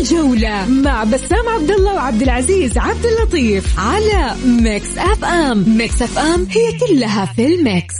الجولة مع بسام عبد الله وعبد العزيز عبد اللطيف على Mix FM. Mix FM هي كلها في ال mix.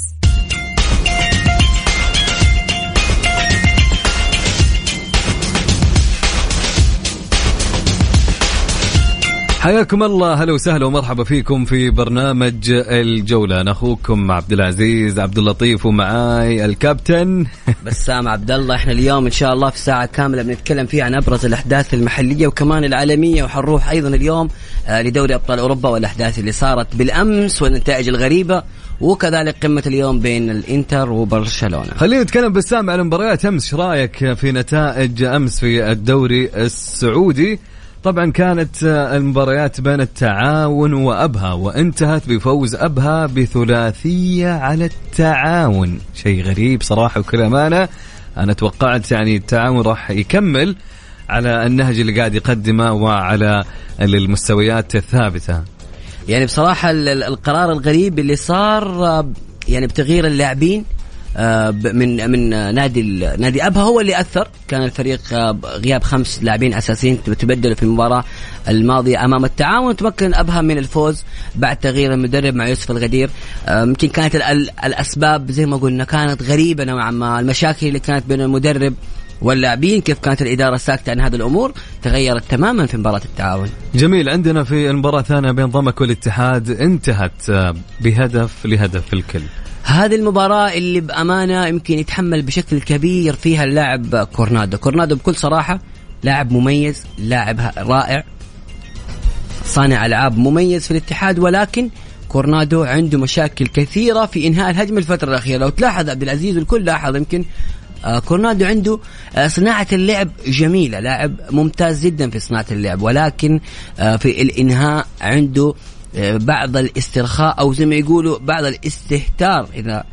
حياكم الله. هلا وسهلا ومرحبا فيكم في برنامج الجولة. أنا أخوكم عبد العزيز عبد اللطيف ومعاي الكابتن. بسام عبد الله. إحنا اليوم إن شاء الله في ساعة كاملة بنتكلم فيها عن أبرز الأحداث المحلية وكمان العالمية وحنروح أيضا اليوم آه، لدوري أبطال أوروبا والأحداث اللي صارت بالأمس والنتائج الغريبة وكذلك قمة اليوم بين الإنتر وبرشلونة. خلينا نتكلم بسام عن مباريات أمس رأيك في نتائج أمس في الدوري السعودي؟ طبعا كانت المباريات بين التعاون وأبها وانتهت بفوز أبها بثلاثية على التعاون. شيء غريب صراحة وكل أمانة. أنا توقعت يعني التعاون راح يكمل على النهج اللي قاعد يقدمه وعلى المستويات الثابتة. يعني ال- القرار الغريب اللي صار آه، يعني بتغيير اللاعبين من من آه، نادي نادي أبها هو اللي أثر. كان الفريق آه، غياب خمس لاعبين أساسيين تبدلوا في المباراة الماضية أمام التعاون. تمكن أبها من الفوز بعد تغيير المدرب مع يوسف الغدير. آه، يمكن كانت ال- ال- الأسباب زي ما قلنا كانت غريبة نوعا ما. المشاكل اللي كانت بين المدرب واللاعبين كيف كانت الإدارة ساكتة عن هذه الأمور تغيرت تماما في مباراة التعاون. جميل. عندنا في المباراة الثانية بين ضمك والاتحاد انتهت آه، بهدف لهدف الكل. هذه المباراة اللي بأمانة يمكن يتحمل بشكل كبير فيها اللاعب كورنادو. كورنادو بكل صراحة لاعب مميز لاعب رائع صانع ألعاب مميز في الاتحاد ولكن كورنادو عنده مشاكل كثيرة في إنهاء الهجمة الفترة الأخيرة. لو تلاحظ عبد العزيز الكل لاحظ يمكن آه، كورنادو عنده آه، صناعة اللعب جميلة لاعب ممتاز جدا في صناعة اللعب ولكن آه، في الإنهاء عنده بعض الاسترخاء أو زي ما يقولوا بعض الاستهتار إذا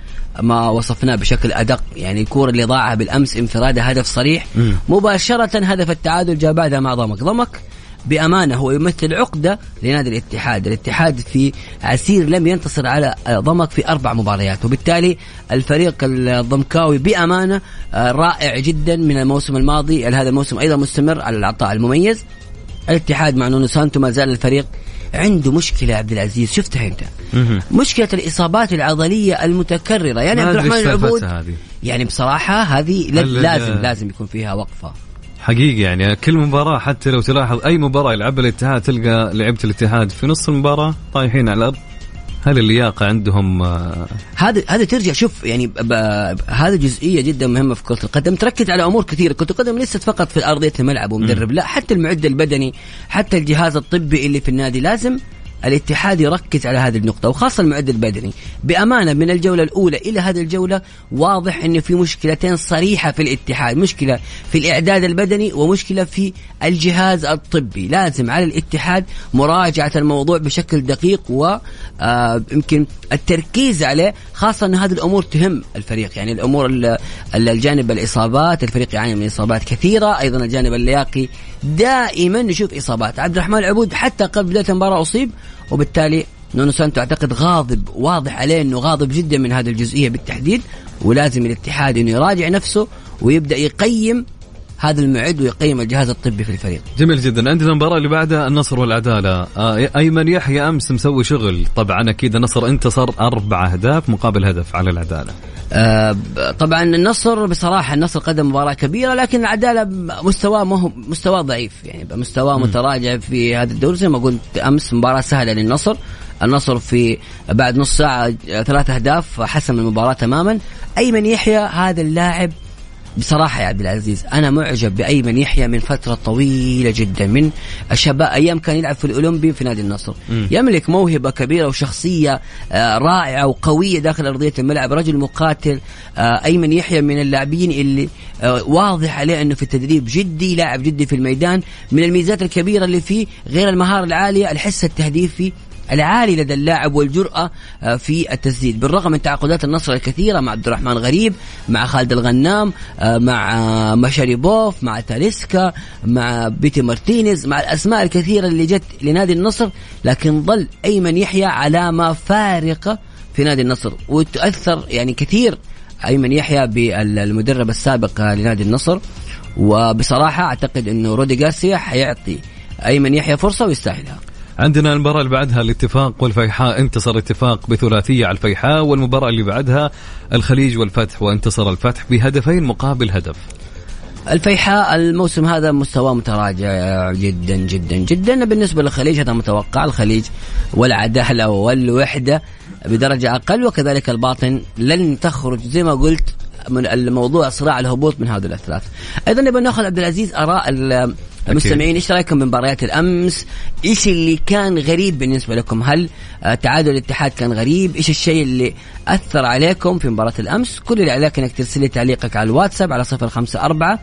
ما وصفناه بشكل أدق. يعني الكورة اللي ضاعها بالأمس انفرادة هدف صريح. مم. مباشرة هدف التعادل جاء بعدها مع ضمك. ضمك بأمانة هو يمثل عقدة لنادي الاتحاد. الاتحاد في عسير لم ينتصر على ضمك في أربع مباريات. وبالتالي الفريق الضمكاوي بأمانة آه، رائع جدا من الموسم الماضي. هذا الموسم أيضا مستمر على العطاء المميز. الاتحاد مع نونو سانتو ما زال الفريق عنده مشكلة يا عبد العزيز شفتها أنت مهم. مشكلة الإصابات العضلية المتكررة يعني عبد الرحمن العبود. يعني بصراحة هذه لازم لازم يكون فيها وقفة حقيقي يعني كل مباراة حتى لو تلاحظ أي مباراة يلعبها الاتحاد تلقى لعيبة الاتحاد في نص المباراة طايحين على الأرض هل اللياقة عندهم آه، هذا هذا ترجع شوف يعني. هذه جزئية جدا مهمة في كرة القدم تركز على أمور كثيرة كرة القدم ليست فقط في أرضية الملعب ومدرب لا حتى المعد البدني حتى الجهاز الطبي اللي في النادي لازم الاتحاد يركز على هذه النقطة وخاصة المعد البدني. بأمانة من الجولة الأولى إلى هذه الجولة واضح أنه في مشكلتين صريحة في الاتحاد. مشكلة في الإعداد البدني ومشكلة في الجهاز الطبي. لازم على الاتحاد مراجعة الموضوع بشكل دقيق ويمكن التركيز عليه خاصة أن هذه الأمور تهم الفريق. يعني الأمور ال- ال- الجانب الإصابات الفريق يعاني من إصابات كثيرة. أيضا الجانب اللياقي دائما نشوف إصابات. عبد الرحمن العبود حتى قبل بداية المباراة أصيب وبالتالي نونو سانتو أعتقد غاضب واضح عليه إنه غاضب جدا من هذه الجزئية بالتحديد ولازم الاتحاد إنه يراجع نفسه ويبدأ يقيم هذا المعد ويقيم الجهاز الطبي في الفريق. جميل جدا. عندنا المباراة اللي بعدها النصر والعدالة. آه، أيمن يحيى أمس مسوي شغل؟ طبعا أكيد النصر انتصر أربع أهداف مقابل هدف على العدالة. آه، طبعا النصر بصراحة النصر قدم مباراة كبيرة لكن العدالة مستواه ما هو مستواه ضعيف. يعني مستواه متراجع في هذا الدوري زي ما قلت أمس مباراة سهلة للنصر. النصر في بعد نص ساعة آه، ثلاث أهداف حسم المباراة تماما. ايمن يحيى هذا اللاعب بصراحة يا عبد العزيز أنا معجب بأيمن يحيى من فترة طويلة جدا من الشباب أيام كان يلعب في الأولمبي في نادي النصر. يملك موهبة كبيرة وشخصية آه، رائعة وقوية داخل أرضية الملعب رجل مقاتل آه، أيمن يحيى من اللاعبين اللي آه، واضح عليه أنه في التدريب جدي لاعب جدي في الميدان من الميزات الكبيرة اللي فيه غير المهارة العالية الحس التهديفي العالي لدى اللاعب والجرأة آه، في التسديد. بالرغم من تعاقدات النصر الكثيرة مع عبد الرحمن غريب مع خالد الغنام آه، مع آه، مشاريبوف مع تاليسكا مع بيتي مارتينيز مع الأسماء الكثيرة اللي جت لنادي النصر لكن ظل أيمن يحيى علامة فارقة في نادي النصر. وتأثر يعني كثير أيمن يحيى بالمدرب السابق لنادي النصر. وبصراحة أعتقد إنه رودي جارسيا حيعطي أيمن يحيى فرصة ويستاهلها. عندنا المباراة اللي بعدها الاتفاق والفيحاء انتصر الاتفاق بثلاثية على الفيحاء والمباراة اللي بعدها الخليج والفتح وانتصر الفتح بهدفين مقابل هدف. الفيحاء الموسم هذا مستواه متراجع جدا جدا جدا. بالنسبة للخليج هذا متوقع الخليج والعدالة والوحدة بدرجة أقل وكذلك الباطن لن تخرج زي ما قلت من الموضوع صراع الهبوط من هذول الثلاث أيضا نبغى نأخذ عبد العزيز آراء المستمعين إيش رأيكم بمباريات الأمس؟ إيش اللي كان غريب بالنسبة لكم؟ هل آه، تعادل الاتحاد كان غريب؟ إيش الشيء اللي أثر عليكم في مباراة الأمس؟ كل اللي عليك إنك ترسل لي تعليقك على الواتساب على 054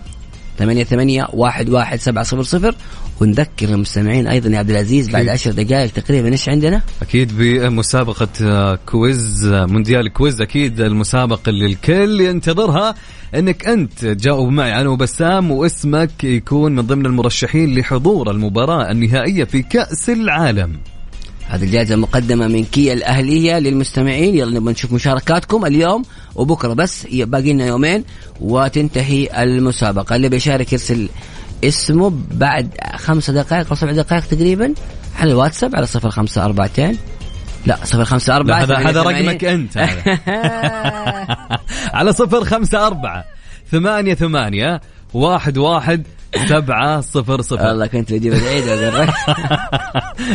ثمانية ثمانية واحد واحد سبعة صفر صفر. ونذكر المستمعين أيضا يا عبد العزيز بعد عشر دقائق تقريبا إيش عندنا؟ أكيد بمسابقة آه، quiz آه، مونديال quiz أكيد المسابقة اللي الكل ينتظرها. إنك أنت تجاوب معي أنا وبسام واسمك يكون من ضمن المرشحين لحضور المباراة النهائية في كأس العالم. هذه الجائزة مقدمة من كيا الأهلية للمستمعين. يلا نبغى نشوف مشاركاتكم اليوم. وبكرة بس باقي لنا يومين وتنتهي المسابقة. اللي بيشارك يرسل اسمه بعد خمس دقائق أو سبع دقائق تقريبا على الواتساب على صفر خمسة أربعتين. لا صفر خمسة أربعة. هذا هذا رقمك أنت على صفر خمسة أربعة ثمانية ثمانية واحد واحد سبعة صفر صفر. والله كنت بجيب العيد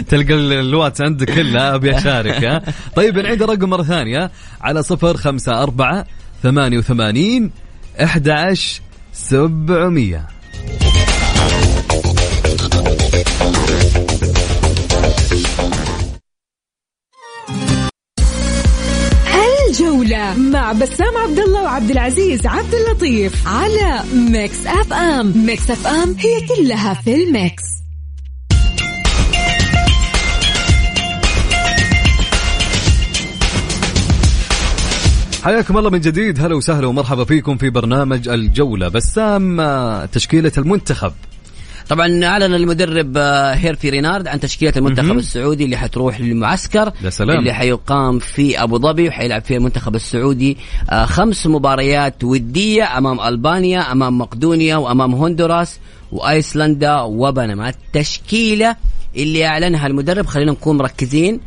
تلقى الواتس عندك كله أبي أشارك ها؟ طيب نعيد الرقم مرة ثانية على صفر خمسة أربعة ثمانية وثمانين أحد عشر سبعمية. مع بسام عبد الله وعبد العزيز عبد اللطيف على Mix FM. Mix FM هي كلها في ال mix. حياكم الله من جديد. هلا وسهلا ومرحبا فيكم في برنامج الجولة. بسام تشكيلة المنتخب. طبعا أعلن المدرب آه، هيرفي رينارد عن تشكيلة المنتخب. السعودي اللي حتروح للمعسكر سلام. اللي حيقام في أبو ظبي وحيلعب فيها المنتخب السعودي آه، خمس مباريات ودية أمام ألبانيا أمام مقدونيا وأمام هندوراس وأيسلندا وبنما التشكيلة اللي أعلنها المدرب خلينا نكون مركزين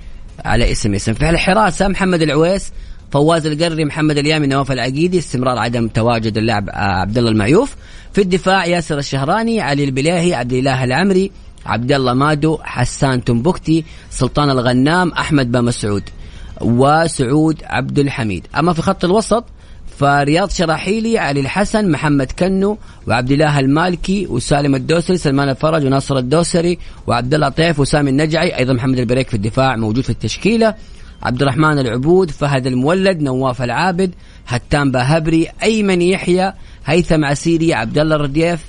على اسم اسم في الحراسه محمد العويس فواز القري محمد اليامي نواف العقيدي استمرار عدم تواجد اللاعب آه، عبد الله المعيوف. في الدفاع ياسر الشهراني علي البلاهي عبد الإله العمري عبد الله مادو حسان تمبكتي سلطان الغنام أحمد بامسعود وسعود عبد الحميد. أما في خط الوسط فرياض شراحيلي علي الحسن محمد كنو وعبد الله المالكي وسالم الدوسري سلمان الفرج وناصر الدوسري وعبد الإله العمري وسامي النجعي. أيضا محمد البريك في الدفاع موجود في التشكيلة. عبد الرحمن العبود فهد المولد نواف العابد هتان باهبري أيمن يحيى هيثم عسيري عبد الله الرديف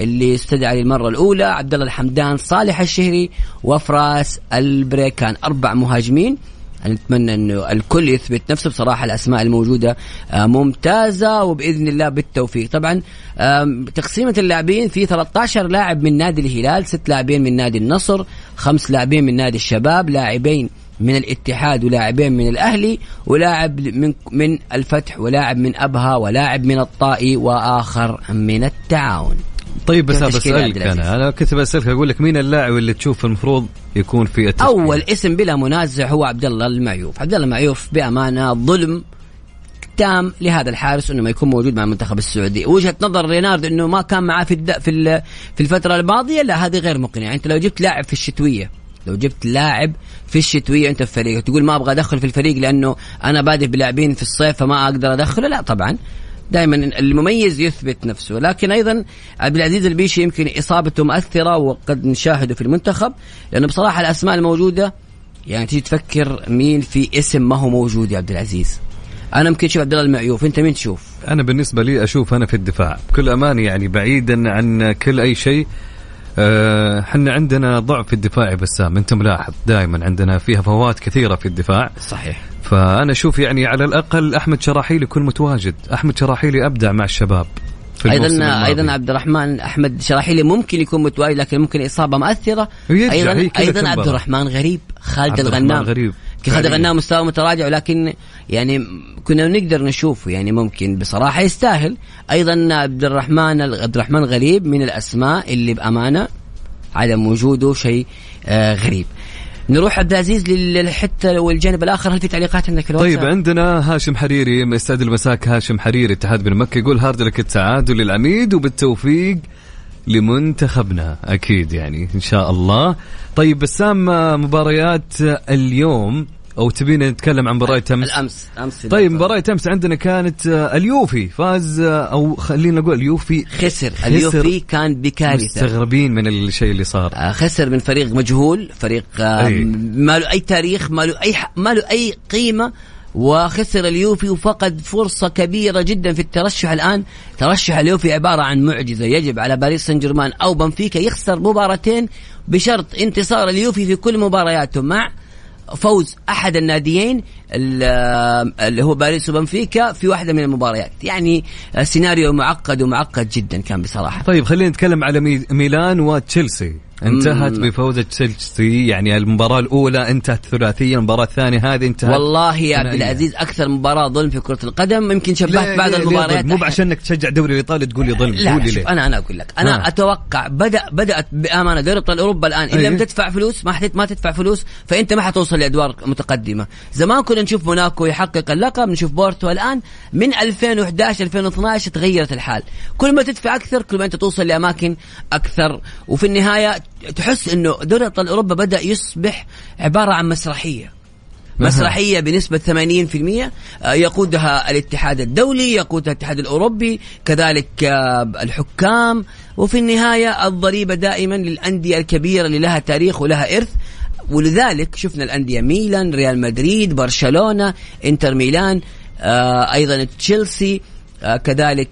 اللي استدعى للمرة الأولى عبد الله الحمدان صالح الشهري وفراس البريكان. أربع مهاجمين. نتمنى إنه الكل يثبت نفسه. بصراحة الأسماء الموجودة آه، ممتازة وبإذن الله بالتوفيق. طبعا تقسيمة اللاعبين في 13 لاعب من نادي الهلال ست لاعبين من نادي النصر خمس لاعبين من نادي الشباب لاعبين من الاتحاد ولاعبين من الأهلي ولاعب من من الفتح ولاعب من أبها ولاعب من الطائي وآخر من التعاون. طيب بس بسألك أنا. أنا كنت بسألك أقول لك مين اللاعب اللي تشوف المفروض يكون في التشكيل أول اسم بلا منازع هو عبد الله المعيوف. عبد الله المعيوف بأمانة ظلم تام لهذا الحارس إنه ما يكون موجود مع المنتخب السعودي. وجهة نظر رينارد إنه ما كان معاه في في في الفترة الماضية لا هذه غير مقنعة. أنت لو جبت لاعب في الشتوية لو جبت لاعب في الشتويه انت في فريقك. تقول ما أبغى أدخل في الفريق لأنه أنا بادئ بلاعبين في الصيف فما أقدر أدخله؟ لا طبعا. دائما المميز يثبت نفسه. لكن أيضا عبد العزيز البيشي يمكن إصابته مؤثرة وقد نشاهده في المنتخب لأنه بصراحة الأسماء الموجودة يعني تيجي تفكر مين في اسم ما هو موجود يا عبد العزيز. أنا ممكن أشوف عبد الله المعيوف. أنت مين تشوف؟ أنا بالنسبة لي أشوف أنا في الدفاع. بكل امانه يعني بعيدا عن كل أي شيء إحنا آه عندنا ضعف في الدفاع بسام. انت ملاحظ دائما عندنا فيها فوات كثيرة في الدفاع. صحيح. فأنا أشوف يعني على الأقل أحمد شراحيلي يكون متواجد. أحمد شراحيلي أبدع مع الشباب أيضا أيضا عبد الرحمن أحمد شراحيلي ممكن يكون متواجد لكن ممكن إصابة مؤثرة. أيضا أيضا عبد الرحمن غريب خالد الغنام. غريب. خد غناه مستوى متراجع ولكن يعني كنا نقدر نشوفه. يعني ممكن بصراحة يستاهل. أيضا عبد الرحمن عبد الرحمن غريب من الأسماء اللي بأمانة عدم وجوده شيء آه غريب. نروح عبد العزيز للحتة والجانب الآخر. هل في تعليقات عندك طيب عندنا هاشم حريري مستعد المساك هاشم حريري اتحاد بن مكة يقول هارد لك التعادل للعميد وبالتوفيق لمنتخبنا. أكيد يعني إن شاء الله. طيب بسام مباريات اليوم أو تبينا نتكلم عن مباراة امس الأمس أمس طيب مباراة امس عندنا كانت اليوفي فاز أو خلينا نقول اليوفي خسر, خسر اليوفي كان بكارثة. مستغربين من الشيء اللي صار. آه، خسر من فريق مجهول فريق آه، ما له أي تاريخ ما له أي ما له أي قيمة وخسر اليوفي وفقد فرصة كبيرة جدا في الترشح الآن. ترشح اليوفي عبارة عن معجزة يجب على باريس سان جيرمان أو بنفيكا يخسر مباراتين بشرط انتصار اليوفي في كل مبارياته مع فوز أحد الناديين اللي هو باريس وبنفيكا في واحدة من المباريات. يعني سيناريو معقد ومعقد جدا كان بصراحة. طيب خلينا نتكلم على ميلان وتشيلسي. انتهت بفوز تشيلسي يعني المباراة الأولى انتهت ثلاثية المباراة الثانية هذه انتهت والله يا عبد العزيز أكثر مباراة ظلم في كرة القدم يمكن شبهت بعض المباريات مو عشانك تشجع الدوري الإيطالي تقول لي ظلم لا لي ليه؟ أنا أنا أقول لك أنا ها. أتوقع بدأ بدأت بأمانة دوري أبطال أوروبا الآن إن لم تدفع فلوس ما ما تدفع فلوس فأنت ما حتوصل لأدوار متقدمة. زمان كنا نشوف موناكو يحقق اللقب نشوف بورتو الآن من 2011 2012 تغيرت الحال. كل ما تدفع أكثر كل ما أنت توصل لأماكن أكثر. وفي النهاية تحس إنه دوري ابطال أوروبا بدأ يصبح عبارة عن مسرحية. مسرحية بنسبة 80% آه، يقودها الاتحاد الدولي يقودها الاتحاد الأوروبي كذلك آه، الحكام. وفي النهاية الضريبة دائما للأندية الكبيرة اللي لها تاريخ ولها إرث. ولذلك شفنا الأندية ميلان ريال مدريد برشلونة إنتر ميلان آه، أيضا تشيلسي كذلك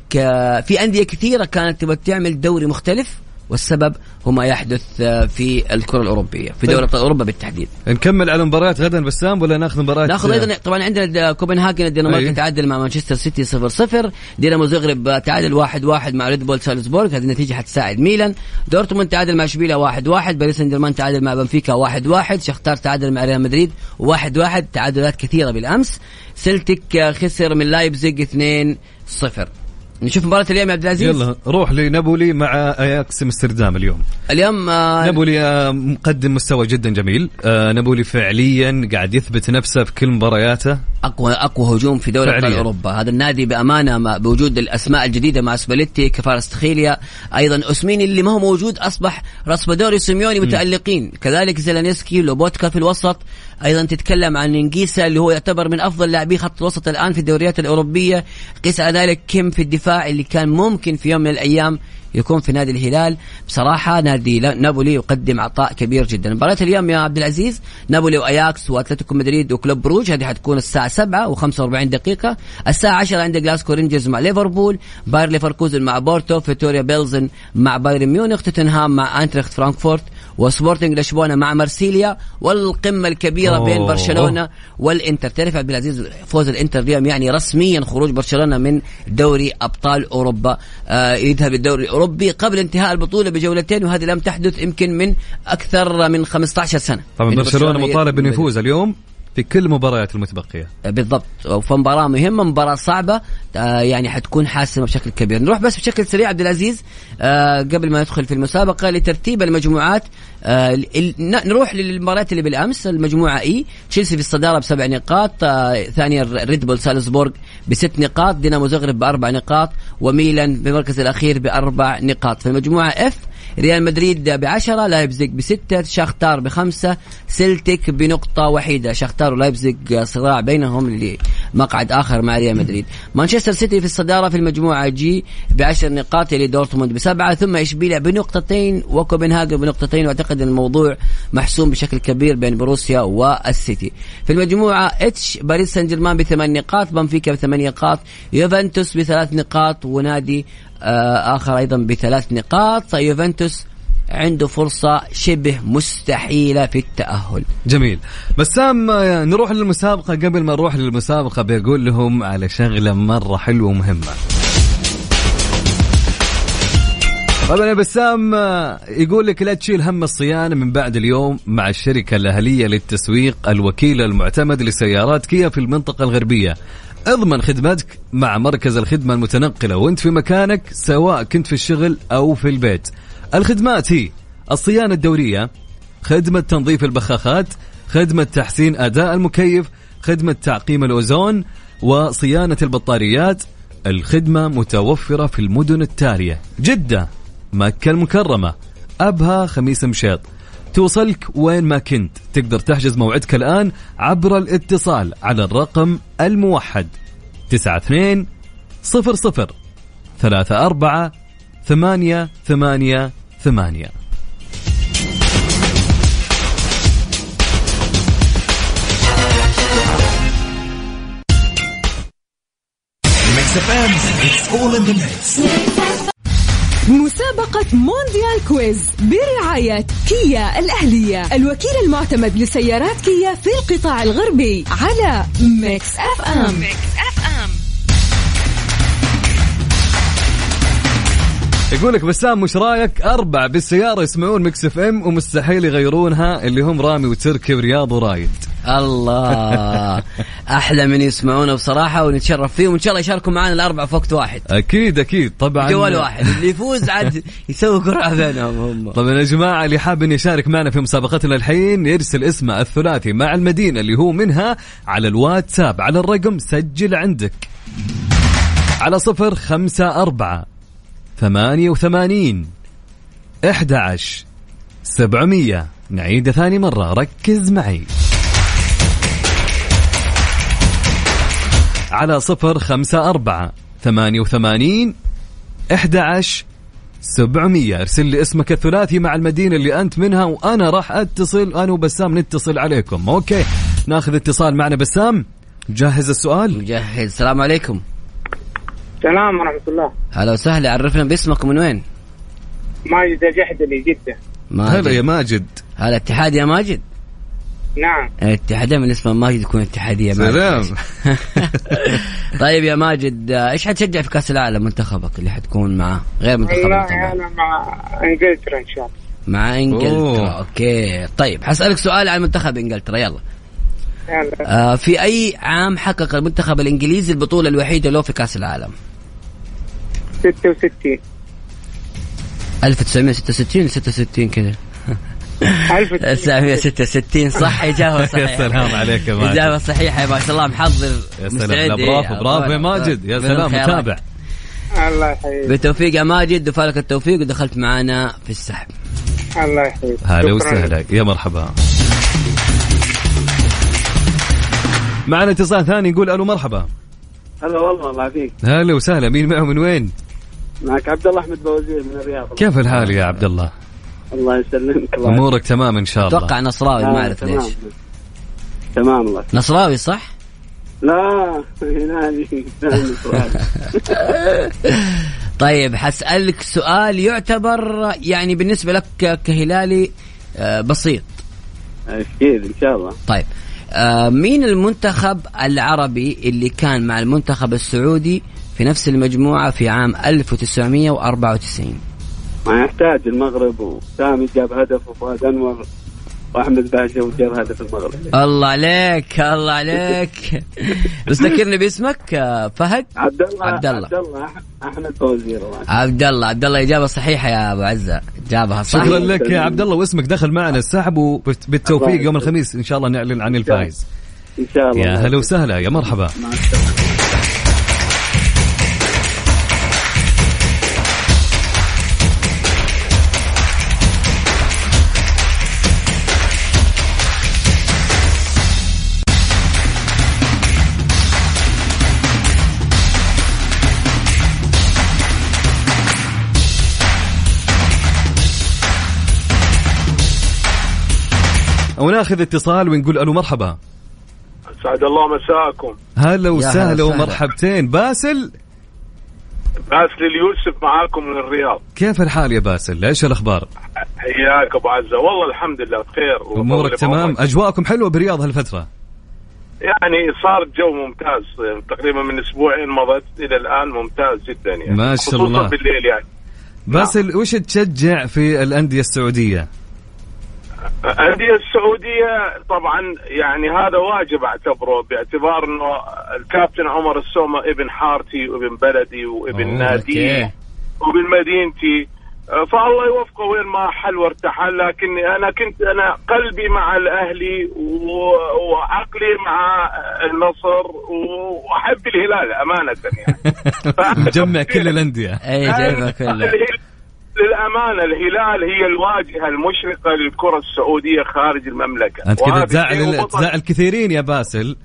في أندية كثيرة كانت تبغى تعمل دوري مختلف. والسبب هو ما يحدث آه، في الكرة الأوروبية في دوري أبطال أوروبا بالتحديد. نكمل على مباريات غدا بسام ولا ناخذ مباراة؟ ناخذ أيضا طبعا عندنا كوبنهاجن الدنمارك تعادل مع مانشستر سيتي 0 0 دينامو زغرب تعادل 1 1 مع ريد بول سالزبورغ هذه النتيجة حتساعد ميلان. دورتموند تعادل مع إشبيلية 1 1 باريس سان جيرمان تعادل مع بنفيكا 1 1 شختار تعادل مع ريال مدريد 1 1 تعادلات كثيرة بالأمس. سلتك خسر من لايبزيج 2 0 نشوف مباراة اليوم يا عبد العزيز؟ يلا روح لنابولي مع أياكس أمستردام اليوم. اليوم آه نابولي آه مقدم مستوى جدا جميل. آه نابولي فعليا قاعد يثبت نفسه في كل مبارياته. أقوى أقوى هجوم في دوري أبطال أوروبا. هذا النادي بأمانة بوجود الأسماء الجديدة مع سباليتي كفارستخيليا أيضا اسميني اللي ما هو موجود أصبح راسبادوري سيميوني متألقين. كذلك زيلانسكي لوبوتكا في الوسط أيضا تتكلم عن أنجيسا اللي هو يعتبر من أفضل لاعبي خط الوسط الآن في الدوريات الأوروبية. قيس على ذلك كيم في الدفاع اللي كان ممكن في يوم من الأيام يكون في نادي الهلال. بصراحة نادي نابولي يقدم عطاء كبير جدا. مباراة اليوم يا عبد العزيز نابولي وأياكس وأتلتيكو مدريد وكلوب بروج. هذه حتكون الساعة 7 و45 دقيقة. الساعة 10 عندك جلاسكو رينجرز مع ليفربول باير ليفركوزن مع بورتو فيتوريا بيلزن مع بايرن ميونخ توتنهام مع اينتراخت فرانكفورت وسبورتنج لشبونة مع مرسيليا والقمة الكبيرة أوه. بين برشلونة والإنتر. تعرف عبد العزيز فوز الإنتر اليوم يعني رسميا خروج برشلونة من دوري أبطال أوروبا. آه يذهب الدوري الأوروبي قبل انتهاء البطولة بجولتين وهذه لم تحدث يمكن من أكثر من 15 سنة. طبعا برشلونة مطالب بانه يفوز اليوم. في كل المباريات المتبقية. بالضبط. فمباراه مهمة مباراة صعبة آه، يعني حتكون حاسمة بشكل كبير. نروح بس بشكل سريع عبد العزيز آه، قبل ما ندخل في المسابقة لترتيب المجموعات نروح للمباريات اللي بالأمس. المجموعة E تشيلسي في الصدارة بسبع نقاط ثانيا ريد بول سالزبورغ بست نقاط دينامو زغرب بأربع نقاط وميلان بالمركز الأخير بأربع نقاط. في المجموعه F ريال مدريد بعشرة لايبزيج بستة شاختار بخمسة سلتك بنقطة وحيدة. شاختار ولايبزيج صراع بينهم لمقعد آخر مع ريال مدريد. مانشستر سيتي في الصدارة في المجموعة G بعشر نقاط يلي دورتموند بسبعة ثم إشبيليا بنقطتين وكوبنهاجن بنقطتين. وأعتقد أن الموضوع محسوم بشكل كبير بين بروسيا والسيتي. في المجموعة H باريس سان جيرمان بثمان نقاط بنفيكا بثمان نقاط يوفنتوس بثلاث نقاط ونادي آخر أيضا بثلاث نقاط. يوفنتوس عنده فرصة شبه مستحيلة في التأهل. جميل. بسام آه، نروح للمسابقة. قبل ما نروح للمسابقة بيقول لهم على شغلة مرة حلوة ومهمة. طبعا يا بسام آه، يقول لك لا تشيل هم الصيانة من بعد اليوم مع الشركة الأهلية للتسويق الوكيل المعتمد لسيارات كيا في المنطقة الغربية. أضمن خدمتك مع مركز الخدمة المتنقلة وانت في مكانك سواء كنت في الشغل أو في البيت. الخدمات هي الصيانة الدورية خدمة تنظيف البخاخات خدمة تحسين أداء المكيف خدمة تعقيم الأوزون وصيانة البطاريات. الخدمة متوفرة في المدن التالية. جدة مكة المكرمة أبها خميس مشيط. توصلك وين ما كنت. تقدر تحجز موعدك الآن عبر الاتصال على الرقم الموحد 92 00 34 ثمانية ثمانية ثمانية. مسابقة مونديال quiz برعاية كيا الأهلية. الوكيل المعتمد لسيارات كيا في القطاع الغربي على Mix FM, FM. يقول لك بسام وش رأيك؟ أربع بالسيارة يسمعون Mix FM ومستحيل يغيرونها اللي هم رامي وتركي ورياض ورايد. الله. أحلى من يسمعونا بصراحة ونتشرف فيهم وإن شاء الله يشاركوا معنا الاربعه في وقت واحد. أكيد أكيد. طبعا. جوال واحد. اللي يفوز عاد يسوي قرعة بينهم هم. طبعا يا جماعة اللي حاب إن يشارك معنا في مسابقتنا الحين يرسل اسمه الثلاثي مع المدينة اللي هو منها على الواتساب على الرقم سجل عندك. على صفر خمسة أربعة ثمانية وثمانين إحدى عشر سبعمية. نعيد ثاني مرة. ركز معي. على صفر خمسة أربعة ثمانية وثمانين إحدى عشر سبعمية. ارسل لي اسمك الثلاثي مع المدينة اللي أنت منها وأنا راح أتصل. أنا وبسام نتصل عليكم. أوكي. ناخذ اتصال معنا. بسام جهز السؤال. مجهز السلام عليكم. السلام ورحمة الله. هلا وسهلا. عرفنا باسمك من وين؟ ماجد الجحدلي جدة. هلا يا ماجد. هلا اتحاد يا ماجد. نعم. الاتحاد من اسمه ماجد يكون اتحادية ماجد سلام. طيب يا ماجد إيش حتشجع في كأس العالم منتخبك اللي حتكون معاه غير منتخبك والله طبعا أنا مع إنجلترا إن شاء الله. مع إنجلترا أوه. أوكي. طيب حسألك سؤال عن منتخب إنجلترا يلا. يلا. آه في أي عام حقق المنتخب الإنجليزي البطولة الوحيدة له في كأس العالم؟ 66 1966 ولا 66 كذا 1966 صح إجابة صحيحة. يا سلام عليك يا ماجد. إجابة صحيحة ما شاء الله محضر يا سلام. لا، برافو برافو يا ماجد. يا سلام. متابع. الله يحييك. بالتوفيق يا ماجد. دفالك التوفيق ودخلت معنا في السحب. الله يحييك. هلا. وسهلا. يا مرحبا. معنا اتصال ثاني يقول ألو مرحبا. هلا والله الله يعافيك. هلا وسهلا. مين معه من وين؟ معك عبد الله أحمد بوزير من الرياض. كيف الحال يا عبد الله؟ الله يسلمك. الله أمورك تمام إن شاء الله. أتوقع نصراوي. ما آه، تمام. ليش. تمام الله. نصراوي صح؟ لا هنالي طيب حسألك سؤال يعتبر يعني بالنسبة لك كهلالي آه، بسيط. أكيد إن شاء الله. طيب آه، مين المنتخب العربي اللي كان مع المنتخب السعودي في نفس المجموعة في عام 1994 ما يحتاج المغرب وسامي جاب هدف وفؤاد أنور وأحمد باشا وجاب هدف المغرب. الله عليك الله عليك. بس ذكرني باسمك فهد؟ عبد الله عبد الله. عبد الله أح- أحمد الله عبد الله. عبد الله إجابة صحيحة يا أبو عزة. جابها صح شكرا لك يا عبد الله واسمك دخل معنا السحب وبالتوفيق يوم الخميس إن شاء الله نعلن عن الفائز. إن شاء الله. يا هلا وسهلا يا مرحبا. مع السلامة. وناخذ اتصال ونقول ألو مرحبا. سعد الله مساءكم هلا هلا وسهلا. ومرحبتين. باسل؟ باسل اليوسف معاكم من الرياض. كيف الحال يا باسل؟ إيش الأخبار؟ حياك أبو عزة. والله الحمد لله بخير. أمورك تمام. أجواءكم حلوة برياض هالفترة؟ يعني صار الجو ممتاز. تقريبا من أسبوعين مضت إلى الآن ممتاز جدا يعني. ما شاء خصوصاً الله. بالليل يعني. باسل وش تشجع في الأندية السعودية؟ الأندية السعودية طبعا يعني هذا واجب أعتبره باعتبار إنه الكابتن عمر السومة ابن حارتي وابن بلدي وابن نادي. وابن مدينتي. فالله يوفقه وين ما حل وارتحل لكني أنا كنت أنا قلبي مع الأهلي وعقلي مع النصر وأحب الهلال أمانة يعني. مجمع كل الأندية. أي جايبها كلها. الهلال- للأمانة الهلال هي الواجهة المشرقة للكرة السعودية خارج المملكة. أنت كذا تزعل تزعل كثيرين يا باسل.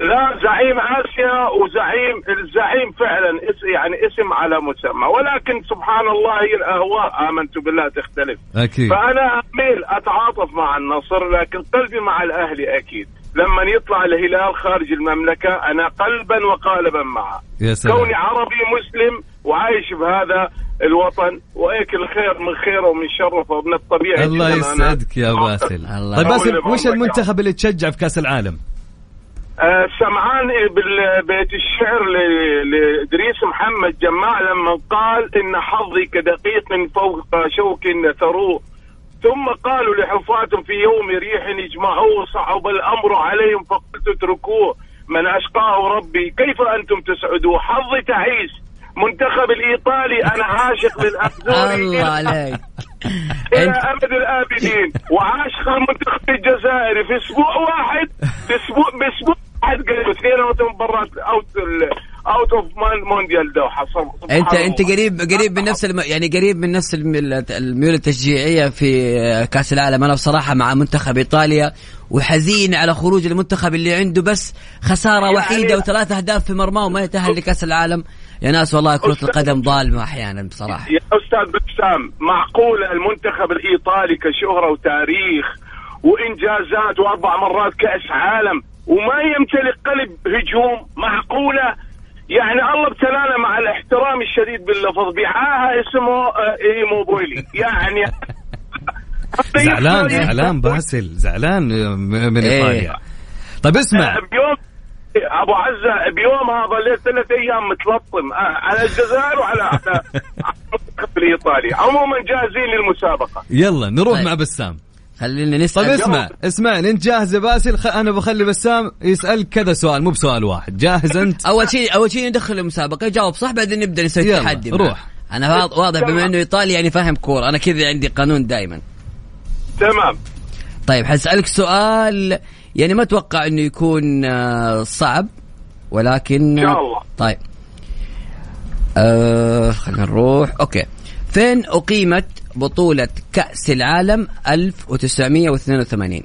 لا زعيم آسيا وزعيم الزعيم فعلا يعني اسم على مسمى. ولكن سبحان الله هي الأهواء آمنت بالله تختلف. أكيد. فأنا آميل أتعاطف مع النصر لكن قلبي مع الأهلي أكيد. لما يطلع الهلال خارج المملكة أنا قلبا وقالبا معه. يا سلام. كوني عربي مسلم وعايش بهذا الوطن واكل خير من خيره ومن شره ومن الطبيعي الله يسعدك يا باسل. الله طيب باسل. وش المنتخب اللي تشجع في كأس العالم؟ آه، سمعان بالبيت الشعر ل- لإدريس محمد جماع لما قال إن حظي كدقيق فوق شوك ثروه. ثم قالوا لحفاة في يوم ريح اجمعوه صعب الأمر عليهم فقلت اتركوه. من أشقاه ربي كيف أنتم تسعدوه؟ حظي تعيس. منتخب الإيطالي أنا عاشق للأزوري الله عليك. إلى أبد الآبدين. وعاشق المنتخب الجزائري في أسبوع واحد في أسبوع باسبوع واحد قالوا 82 مباراه out out of مونديال دوحه انت. أنت قريب قريب من نفس الم... يعني قريب من نفس الم- الميول التشجيعية في كأس العالم. أنا بصراحة مع منتخب إيطاليا وحزين على خروج المنتخب اللي عنده بس خسارة يعني- وحيدة وثلاث أهداف في مرماه وما يتأهل لكأس العالم. يا ناس والله أستاذ- القدم ظالمة أحيانا بصراحة. يا أستاذ بسام معقوله المنتخب الإيطالي كشهرة وتاريخ وانجازات وأربع مرات كأس عالم وما يمتلك قلب هجوم معقولة؟ يعني الله ابتلانا مع الاحترام الشديد باللفظ. بعاهه اسمه آه، ايموبيلي يعني زعلان زعلان باسل. زعلان م- من إيه. إيطاليا. طيب اسمع. بيوم أبو عزة بيومها ظليت ثلاث أيام متلطم على الجزائر وعلى على الايطالي عموما جاهزين للمسابقة. يلا نروح طيب. مع بسام. خلينا طيب نسال اسمع اسمعني أنت جاهز يا باسل خ... أنا بخلي بسام يسالك كذا سؤال مو بسؤال واحد. جاهز أنت؟ أول شيء أول شيء ندخل المسابقة يجاوب صح بعدين نبدأ نسوي تحدي. روح. أنا واض- واضح بما إنه إيطالي يعني فاهم كورة أنا كذا عندي قانون دائما تمام. طيب حسألك سؤال يعني ما أتوقع إنه يكون آه، صعب ولكن إن شاء الله. طيب. آه خلينا نروح. أوكي. فين أقيمت بطولة كأس العالم 1982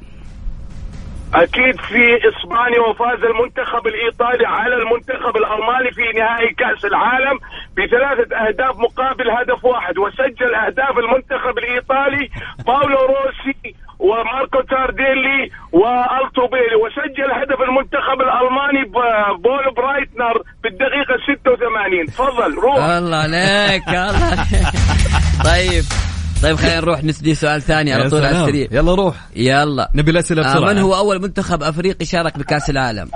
أكيد في إسبانيا وفاز المنتخب الإيطالي على المنتخب الألماني في نهائي كأس العالم بثلاثة أهداف مقابل هدف واحد وسجل أهداف المنتخب الإيطالي باولو روسي وماركو تارديلي وألتوبيلي. وسجل هدف المنتخب الألماني بول برايتنر بالدقيقه 86 تفضل روح. الله عليك الله عليك. طيب طيب خلينا نروح نسدي سؤال ثاني على طول على. السريع. يلا روح. يلا. نبي الأسئلة آه بسرعة. من هو أول منتخب أفريقي شارك بكأس العالم؟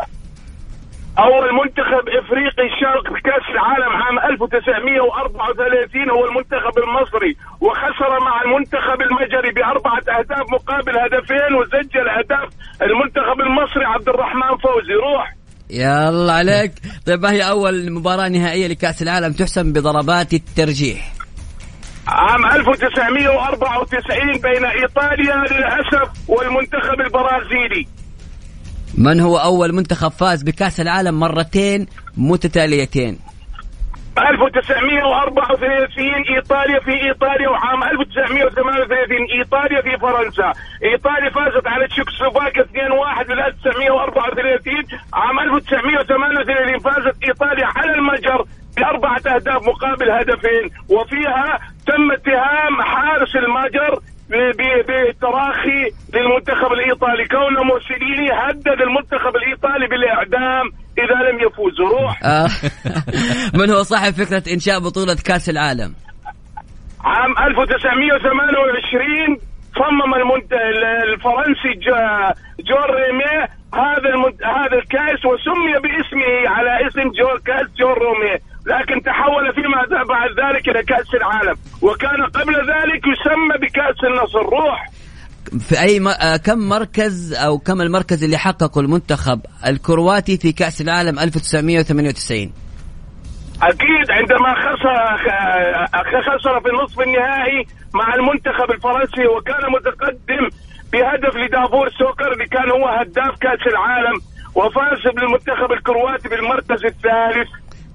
اول منتخب إفريقي شارك بكاس العالم عام 1934 هو المنتخب المصري وخسر مع المنتخب المجري بأربعة أهداف مقابل هدفين وسجل اهداف المنتخب المصري عبد الرحمن فوزي. روح. يلا عليك. طيب ما هي أول مباراة نهائية لكأس العالم تحسم بضربات الترجيح؟ عام 1994 بين إيطاليا للأسف والمنتخب البرازيلي. من هو أول منتخب فاز بكأس العالم مرتين متتاليتين؟ 1934 إيطاليا في إيطاليا وعام 1938 إيطاليا في فرنسا. إيطاليا فازت على تشيكوسلوفاكيا 2-1 في 1934 عام 1938 فازت إيطاليا على المجر بأربعة أهداف مقابل هدفين وفيها تم اتهام حارس المجر بالتراخي للمنتخب الإيطالي. كونه موسوليني هدد المنتخب الإيطالي بالإعدام إذا لم يفوز. روح. آه. من هو صاحب فكرة إنشاء بطولة كأس العالم؟ عام 1928 صمم المنت... الفرنسي جو- جون ريمي هذا المنت... هذا الكأس وسمي باسمه على اسم جو كأس جون رومي. لكن تحول فيما بعد ذلك إلى كأس العالم. وكان قبل ذلك يسمى بكأس النصر روح. في أي م... آه، كم مركز أو كم المركز اللي حققه المنتخب الكرواتي في كأس العالم 1998 أكيد عندما خسر خسر في النصف النهائي مع المنتخب الفرنسي وكان متقدم بهدف لدافور سوكر اللي كان هو هداف كأس العالم وفاز بالمنتخب الكرواتي بالمركز الثالث.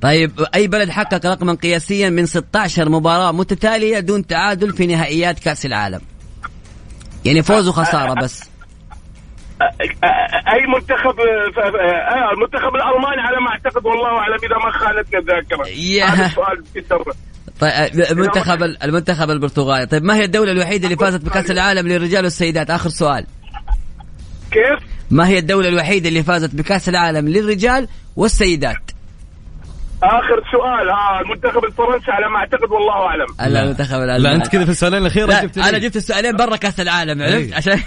طيب أي بلد حقق رقما قياسيا من 16 مباراة متتالية دون تعادل في نهائيات كأس العالم؟ يعني فوز وخسارة بس. أي منتخب المنتخب الألماني على ما أعتقد والله أعلم إذا ما خانتني الذاكرة. هذا السؤال جدا طيب المنتخب المنتخب البرتغالي. طيب ما هي الدولة الوحيدة اللي فازت بكأس العالم للرجال والسيدات؟ آخر سؤال. كيف؟ ما هي الدولة الوحيدة اللي فازت بكأس العالم للرجال والسيدات؟ آخر سؤال ها المنتخب الفرنسي على ما أعتقد والله أعلم. لا المنتخب الألماني لا أنت كذا في السؤالين الاخيره لا جبت أنا. جبت السؤالين برا كأس العالم عرفت؟ إيه. عشان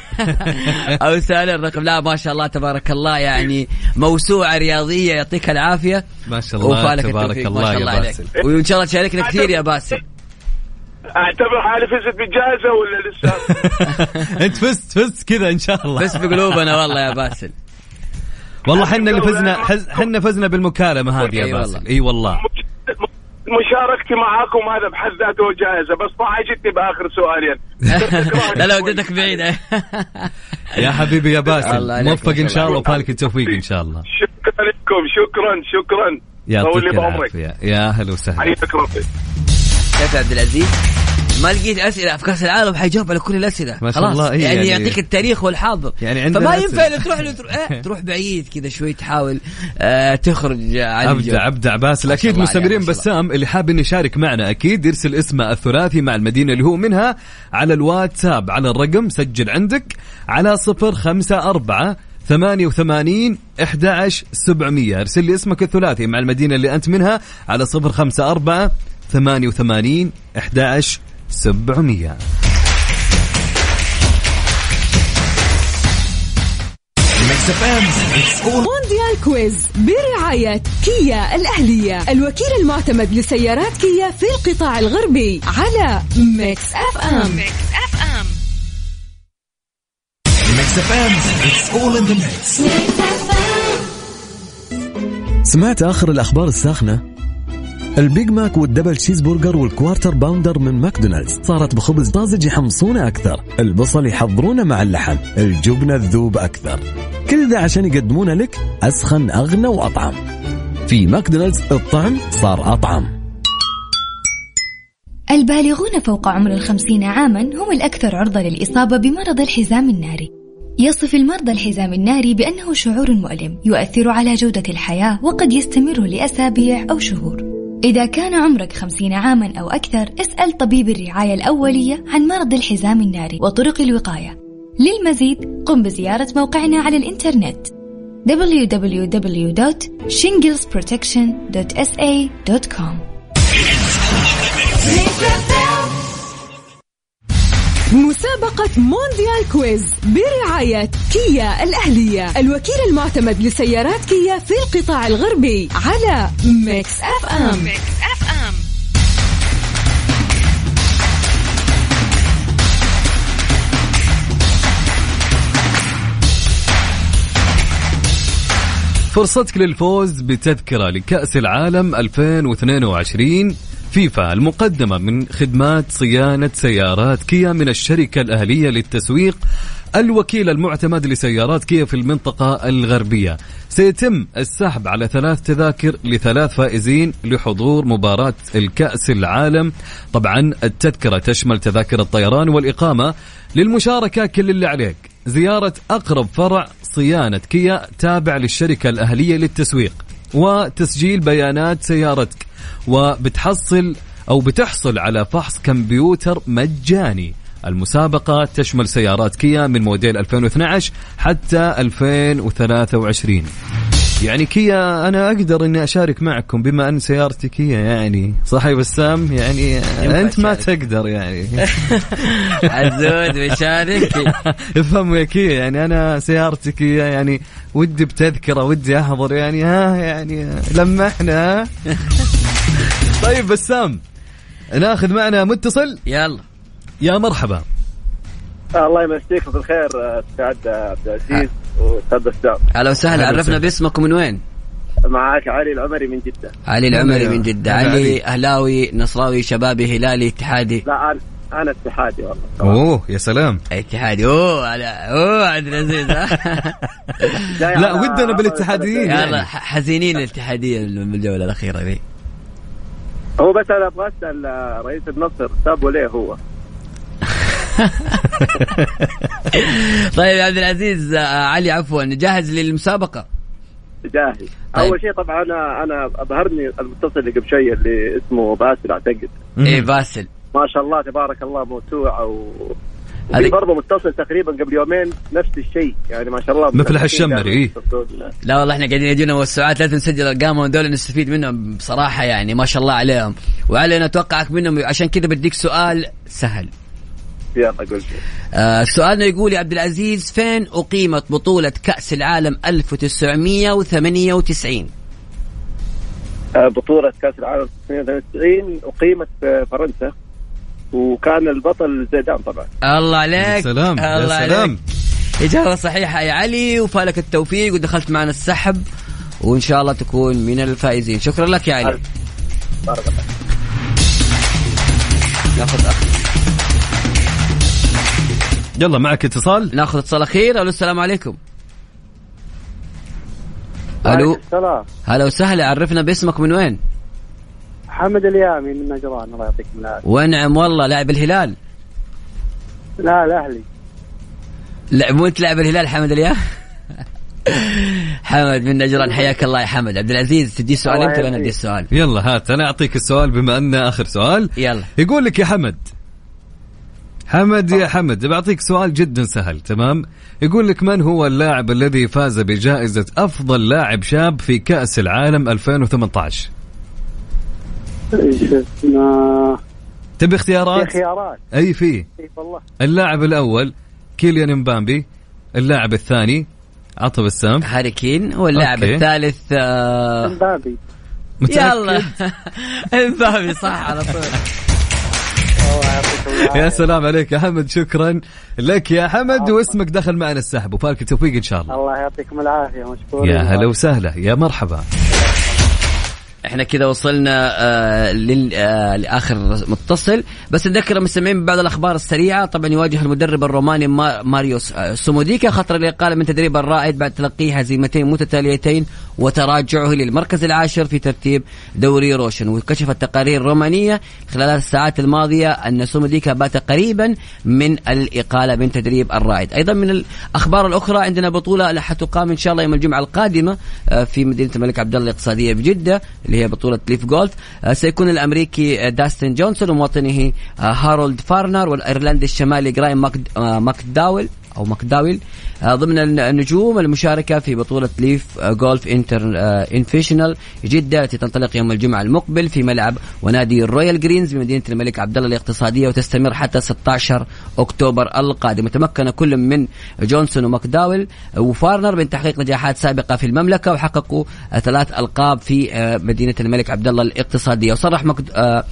أو السؤالين رقم لا ما شاء الله تبارك الله يعني موسوعة رياضية يعطيك العافية. ما شاء الله وفالك تبارك الله ما شاء يا الله عليك. باسل. وإن شاء الله تشاركنا كثير يا باسل. أعتبر حالي فزت بالجائزه ولا لسه؟ انت فزت فزت كذا إن شاء الله. بس بقلوبنا والله يا باسل. والله حنا اللي فزنا حنا فزنا بالمكالمة هذه يا. باسل. إي والله. مشاركتي معاكم هذا بحد ذاته جائزة بس طاعجتني بآخر سؤالين. لا لا ودتك بعيدة يا حبيبي يا باسل موفق ما شاء إن شاء الله. وفالك التوفيق إن شاء الله. شكرا لكم شكرا شكرا. يعطيك العافية. يا أهلا وسهلا. حياك ربي كيف يا عبد العزيز؟ ما لقيت أسئلة في كاس العالم حيجاوب على كل الأسئلة ما شاء خلاص الله، إيه يعني, يعني- يعطيك التاريخ والحاضر يعني عندنا فما. ينفع تروح له تروح, إيه تروح بعيد كذا شوي تحاول آه تخرج عن. أبدع أبدع باسل أكيد مستمرين. بسام اللي حاب إنه يشارك معنا أكيد يرسل اسمه الثلاثي مع المدينة اللي هو منها على الواتساب على الرقم سجل عندك على صفر خمسة أربعة ثمانية وثمانين أحد عشر سبعمية ارسل لي اسمك الثلاثي مع المدينة اللي أنت منها على صفر خمسة أربعة ثمانية وثمانين أحد عشر سبعمية مونديال quiz برعاية كيا الأهلية. الوكيل المعتمد لسيارات كيا في القطاع الغربي على Mix FM Mix FM سمعت آخر الأخبار الساخنة؟ ال Big Mac وال Double Cheeseburger وال Quarter Pounder من ماكدونالدز. صارت بخبز طازج يحمصونه أكثر. البصل يحضرونه مع اللحم. الجبنة تذوب أكثر. كل ذا عشان يقدمونه لك أسخن أغنى وأطعم. في ماكدونالدز الطعم صار أطعم. البالغون فوق عمر الخمسين عاما هم الأكثر عرضة للإصابة بمرض الحزام الناري. يصف المرضى الحزام الناري بأنه شعور مؤلم يؤثر على جودة الحياة وقد يستمر لأسابيع أو شهور. إذا كان عمرك خمسين عاما أو أكثر اسأل طبيب الرعاية الأولية عن مرض الحزام الناري وطرق الوقاية. للمزيد قم بزيارة موقعنا على الإنترنت www.shinglesprotection.sa.com مسابقة مونديال quiz برعاية كيا الأهلية. الوكيل المعتمد لسيارات كيا في القطاع الغربي على Mix FM. FM فرصتك للفوز بتذكرة لكأس العالم 2022 فيفا المقدمة من خدمات صيانة سيارات كيا من الشركة الأهلية للتسويق الوكيل المعتمد لسيارات كيا في المنطقة الغربية. سيتم السحب على ثلاث تذاكر لثلاث فائزين لحضور مباراة الكأس العالم. طبعا التذكرة تشمل تذاكر الطيران والإقامة للمشاركة كل اللي عليك. زيارة أقرب فرع صيانة كيا تابع للشركة الأهلية للتسويق. وتسجيل بيانات سيارتك. وبتحصل أو بتحصل على فحص كمبيوتر مجاني. المسابقة تشمل سيارات كيا من موديل 2012 حتى 2023 يعني كيا أنا أقدر إني أشارك معكم بما أن سيارتي كيا يعني. صح يا بسام يعني أنت ما. تقدر يعني. عزود بيشارك افهموا يا كيا يعني أنا سيارتي كيا يعني ودي بتذكرة ودي أحضر يعني. ها يعني لما إحنا طيب بسام ناخذ معنا متصل. يلا. يا مرحبا. الله يمسيكم بالخير أستاذ عبد العزيز وأستاذ بسام. هلا وسهلا عرفنا. باسمك ومن وين؟ معاك علي العمري من جدة. علي العمري من جدة. علي علي. أهلاوي نصراوي شبابي هلالي اتحادي. لا أنا أنا اتحادي والله. أوه يا سلام. اتحادي. أوه على أوه عبد العزيز. لا ودنا بالاتحاديين. يلا حزينين الاتحادية من الجولة الأخيرة ذي. هو بس أنا أبغى أسأل رئيس النصر سابوا ليه هو؟ طيب يا عبد العزيز آه، علي عفوا جاهز للمسابقة جاهز طيب. أول شيء طبعا أنا أنا أبهرني المتصل اللي قبل شوي اللي اسمه باسل أعتقد إيه باسل ما شاء الله تبارك الله موسوعة و هذه- في برضه متصل تقريبا قبل يومين نفس الشيء. يعني ما شاء الله. مفلح الشمري، إيه. لا والله إحنا قاعدين يجونا موسوعات لازم نسجل ارقامهم دول نستفيد منهم بصراحة يعني ما شاء الله عليهم. وعلي أنا أتوقعك منهم عشان كذا بديك سؤال سهل. يلا قول. آه سؤالنا يقول يا عبد العزيز فين أقيمت بطولة كأس العالم 1998 آه، بطولة كأس العالم 98 أقيمت في فرنسا. وكان البطل زيدان طبعا. الله عليك. يا سلام يا الله سلام. عليك إجابة صحيحة يا علي وفالك التوفيق ودخلت معنا السحب وإن شاء الله تكون من الفائزين. شكرا لك يا علي. بارك الله ناخذ أخ... يلا معك اتصال. ناخذ اتصال أخير. ألو السلام عليكم. ألو. السلام. هلا وسهلا عرفنا باسمك من وين؟ حمد اليامي من نجران الله يعطيكم العافية. ونعم والله لاعب الهلال. لا الأهلي. لا مو أنت لاعب الهلال حمد اليا؟ حمد من نجران حياك الله يا حمد. عبد العزيز تدي سؤال أنت ولا. أدي السؤال. يلا هات. أنا أعطيك السؤال بما أن آخر سؤال. يلا. يقول لك يا حمد. حمد يا حمد بعطيك سؤال جدا سهل تمام؟ يقول لك من هو اللاعب الذي فاز بجائزة أفضل لاعب شاب في كأس العالم 2018 إيش اسمه؟ تبي في اختيارات خيارات. أي فيه إي والله. اللاعب الأول كيليان مبامبي اللاعب الثاني عطى بسام هاري كين واللاعب okay. الثالث آه امبابي متأكد؟ يلا. امبابي صح على طول. الله يعطيكم العافيه يا سلام عليك يا حمد شكرا لك يا حمد واسمك دخل معنا السحب وفالك التوفيق إن شاء الله. الله يعطيكم العافية مشكورين. يا هلا وسهلا يا مرحبا. إحنا كذا وصلنا آه آه لآخر متصل. بس نذكر المستمعين ببعض الأخبار السريعة طبعا يواجه المدرب الروماني ما ماريو س- آه، سوموديكا خطر الإقالة من تدريب الرائد بعد تلقيه هزيمتين متتاليتين وتراجعه للمركز العاشر في ترتيب دوري روشن. وكشفت تقارير رومانية خلال الساعات الماضية أن سوموديكا بات قريبا من الإقالة من تدريب الرائد. أيضا من الأخبار الأخرى عندنا بطولة حتقام إن شاء الله يوم الجمعة القادمة في مدينة الملك عبد الله الاقتصادية بجده اللي هي بطولة LIV Golf آه، سيكون الأمريكي آه، داستن جونسون ومواطنه آه، هارولد فارنر والإيرلندي الشمالي جرايم ماك- ماكداول. أو ماكداويل آه، ضمن الن- النجوم المشاركة في بطولة LIV آه، Golf inter آه، Invitational جدة التي تنطلق يوم الجمعة المقبل في ملعب ونادي ال Royal Greens بمدينة الملك عبد الله الاقتصادية وتستمر حتى 16 أكتوبر القادم. تمكن كل من جونسون وماكداويل وفارنر من تحقيق نجاحات سابقة في المملكة وحققوا آه، ثلاث ألقاب في آه، مدينة الملك عبد الله الاقتصادية. وصرح آه،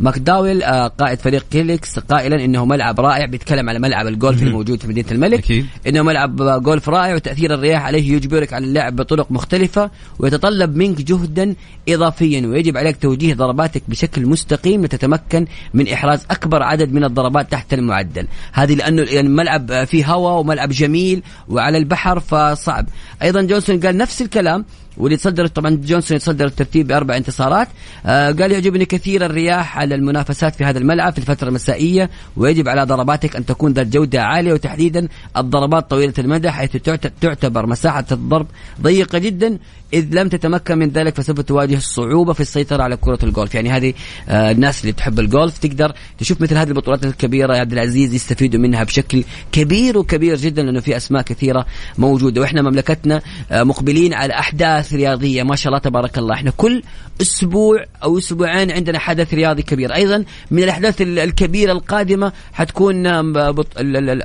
ماكداويل آه، قائد فريق Cleeks قائلا إنه ملعب رائع بيتكلم على ملعب الجولف الموجود في مدينة الملك. أكيد. إنه ملعب جولف رائع وتأثير الرياح عليه يجبرك على اللعب بطرق مختلفة ويتطلب منك جهدا اضافيا ويجب عليك توجيه ضرباتك بشكل مستقيم لتتمكن من إحراز أكبر عدد من الضربات تحت المعدل. هذه لأنه يعني الملعب آه، فيه هواء وملعب جميل وعلى البحر فصعب. أيضا جونسون قال نفس الكلام واللي تصدر طبعا جونسون يتصدر الترتيب بأربع انتصارات. آه قال يعجبني كثير الرياح على المنافسات في هذا الملعب في الفترة المسائية ويجب على ضرباتك أن تكون ذات جودة عالية وتحديدا الضربات طويلة المدى حيث تعت- تعتبر مساحة الضرب ضيقة جدا إذ لم تتمكن من ذلك فسوف تواجه صعوبة في السيطرة على كرة الجولف يعني هذه آه الناس اللي تحب الجولف تقدر تشوف مثل هذه البطولات الكبيرة. يا عبد العزيز يستفيدوا منها بشكل كبير وكبير جدا لأنه في أسماء كثيرة موجودة. وإحنا مملكتنا آه مقبلين على أحداث رياضية. ما شاء الله تبارك الله. إحنا كل أسبوع أو أسبوعين عندنا حدث رياضي كبير. أيضا من الأحداث ال- الكبيرة القادمة حتكون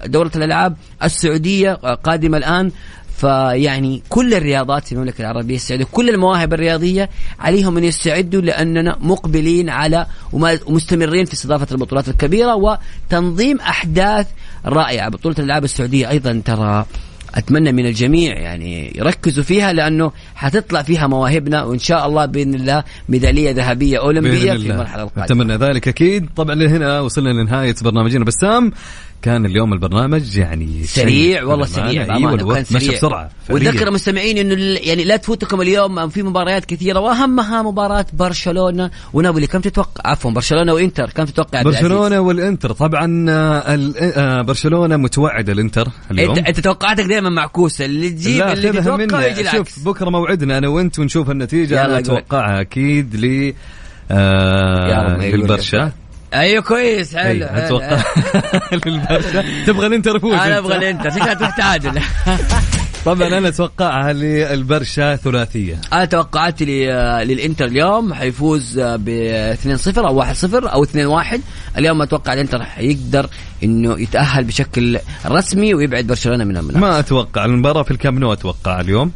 دوره الألعاب السعودية آه، قادمة الآن. فيعني كل الرياضات في المملكة العربية السعودية كل المواهب الرياضية عليهم أن يستعدوا لأننا مقبلين على ومستمرين في استضافة البطولات الكبيرة وتنظيم أحداث رائعة. بطولة الألعاب السعودية أيضا ترى أتمنى من الجميع يعني يركزوا فيها لأنه حتطلع فيها مواهبنا وإن شاء الله بإذن الله ميدالية ذهبية أولمبية في المرحلة القادمة. أتمنى ذلك أكيد. طبعا لهنا وصلنا لنهاية برنامجنا بسام. كان اليوم البرنامج يعني سريع والله سريع أيوه الوقت مشى بسرعة وذكر المستمعين إنه يعني لا تفوتكم اليوم في مباريات كثيرة واهمها مباراة برشلونة ونابولي. كم تتوقع؟ عفوا برشلونة وإنتر. كم تتوقع برشلونة والإنتر. طبعا آه، آه، برشلونة متوعد الإنتر اليوم. انت, أنت توقعاتك دائما معكوسة. اللي تجيب اللي تتوقع يجي شوف بكرة موعدنا أنا وأنت ونشوف النتيجة. أنا أتوقعها أكيد ل آه للبرشا. أيوه كويس. حلو, أتوقع. للبرشا. تبغى الانتر يفوز أنا أبغى الانتر. شكلها تروح تعادل. طبعا أنا أتوقعها للبرشا ثلاثية. أنا توقعاتي للإنتر اليوم حيفوز ب 2-0 أو 1-0 أو 2-1 اليوم أتوقع الإنتر حيقدر إنه يتأهل بشكل رسمي ويبعد برشلونة من المنافسه ما أتوقع. المباراة في الكامب نو أتوقع اليوم.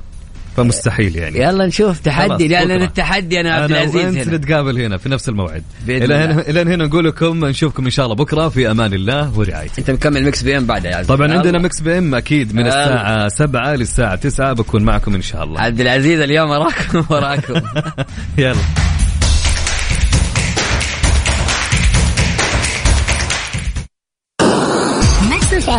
فمستحيل يعني. يلا نشوف تحدي لأن التحدي أنا عبد العزيز أنا وانت نتقابل هنا في نفس الموعد. إلى هنا إلى هنا نقول لكم نشوفكم إن شاء الله بكرة في أمان الله ورعايته. أنت مكمل Mix PM بعدها يا طبعا الله. عندنا Mix PM أكيد من الساعة 7 للساعة 9 بكون معكم إن شاء الله. عبد العزيز اليوم وراكم وراكم. يلا. ميكس